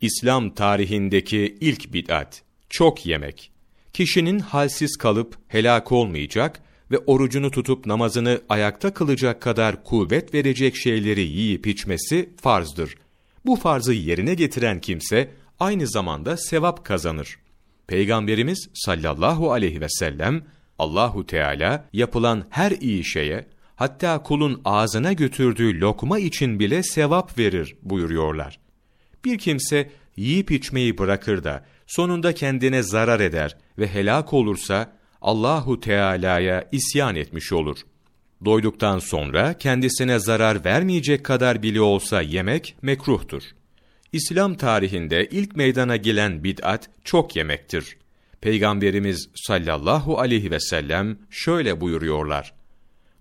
İslam tarihindeki ilk bid'at, çok yemek. Kişinin halsiz kalıp helak olmayacak ve orucunu tutup namazını ayakta kılacak kadar kuvvet verecek şeyleri yiyip içmesi farzdır. Bu farzı yerine getiren kimse aynı zamanda sevap kazanır. Peygamberimiz sallallahu aleyhi ve sellem Allahu Teala yapılan her iyi şeye hatta kulun ağzına götürdüğü lokma için bile sevap verir buyuruyorlar. Bir kimse yiyip içmeyi bırakır da sonunda kendine zarar eder ve helak olursa Allahu Teala'ya isyan etmiş olur. Doyduktan sonra kendisine zarar vermeyecek kadar bile olsa yemek mekruhtur. İslam tarihinde ilk meydana gelen bid'at çok yemektir. Peygamberimiz sallallahu aleyhi ve sellem şöyle buyuruyorlar.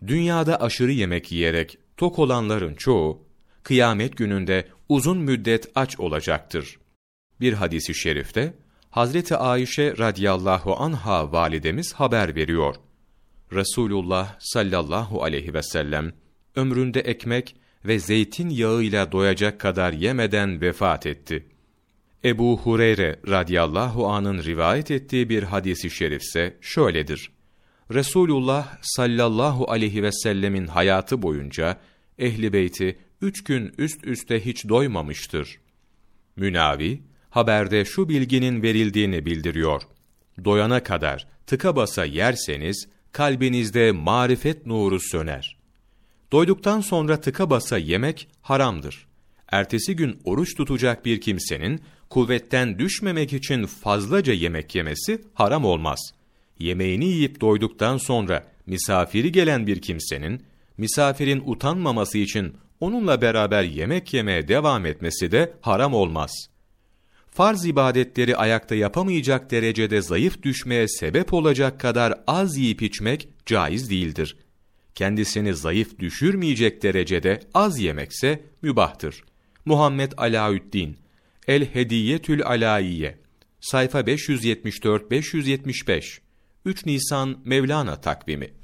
Dünyada aşırı yemek yiyerek tok olanların çoğu, kıyamet gününde uzun müddet aç olacaktır. Bir hadisi şerifte, Hazreti Ayşe radıyallahu anha validemiz haber veriyor. Resulullah sallallahu aleyhi ve sellem, ömründe ekmek ve zeytin yağıyla doyacak kadar yemeden vefat etti. Ebu Hureyre radıyallahu anın rivayet ettiği bir hadisi şerifse şöyledir. Resulullah sallallahu aleyhi ve sellemin hayatı boyunca ehli beyti üç gün üst üste hiç doymamıştır. Münavi, haberde şu bilginin verildiğini bildiriyor. Doyana kadar tıka basa yerseniz, kalbinizde marifet nuru söner. Doyduktan sonra tıka basa yemek haramdır. Ertesi gün oruç tutacak bir kimsenin, kuvvetten düşmemek için fazlaca yemek yemesi haram olmaz. Yemeğini yiyip doyduktan sonra misafiri gelen bir kimsenin, misafirin utanmaması için onunla beraber yemek yemeye devam etmesi de haram olmaz. Farz ibadetleri ayakta yapamayacak derecede zayıf düşmeye sebep olacak kadar az yiyip içmek caiz değildir. Kendisini zayıf düşürmeyecek derecede az yemekse mübahtır. Muhammed Alaüddin El Hediyetül Alaiye Sayfa 574-575 3 Nisan Mevlana takvimi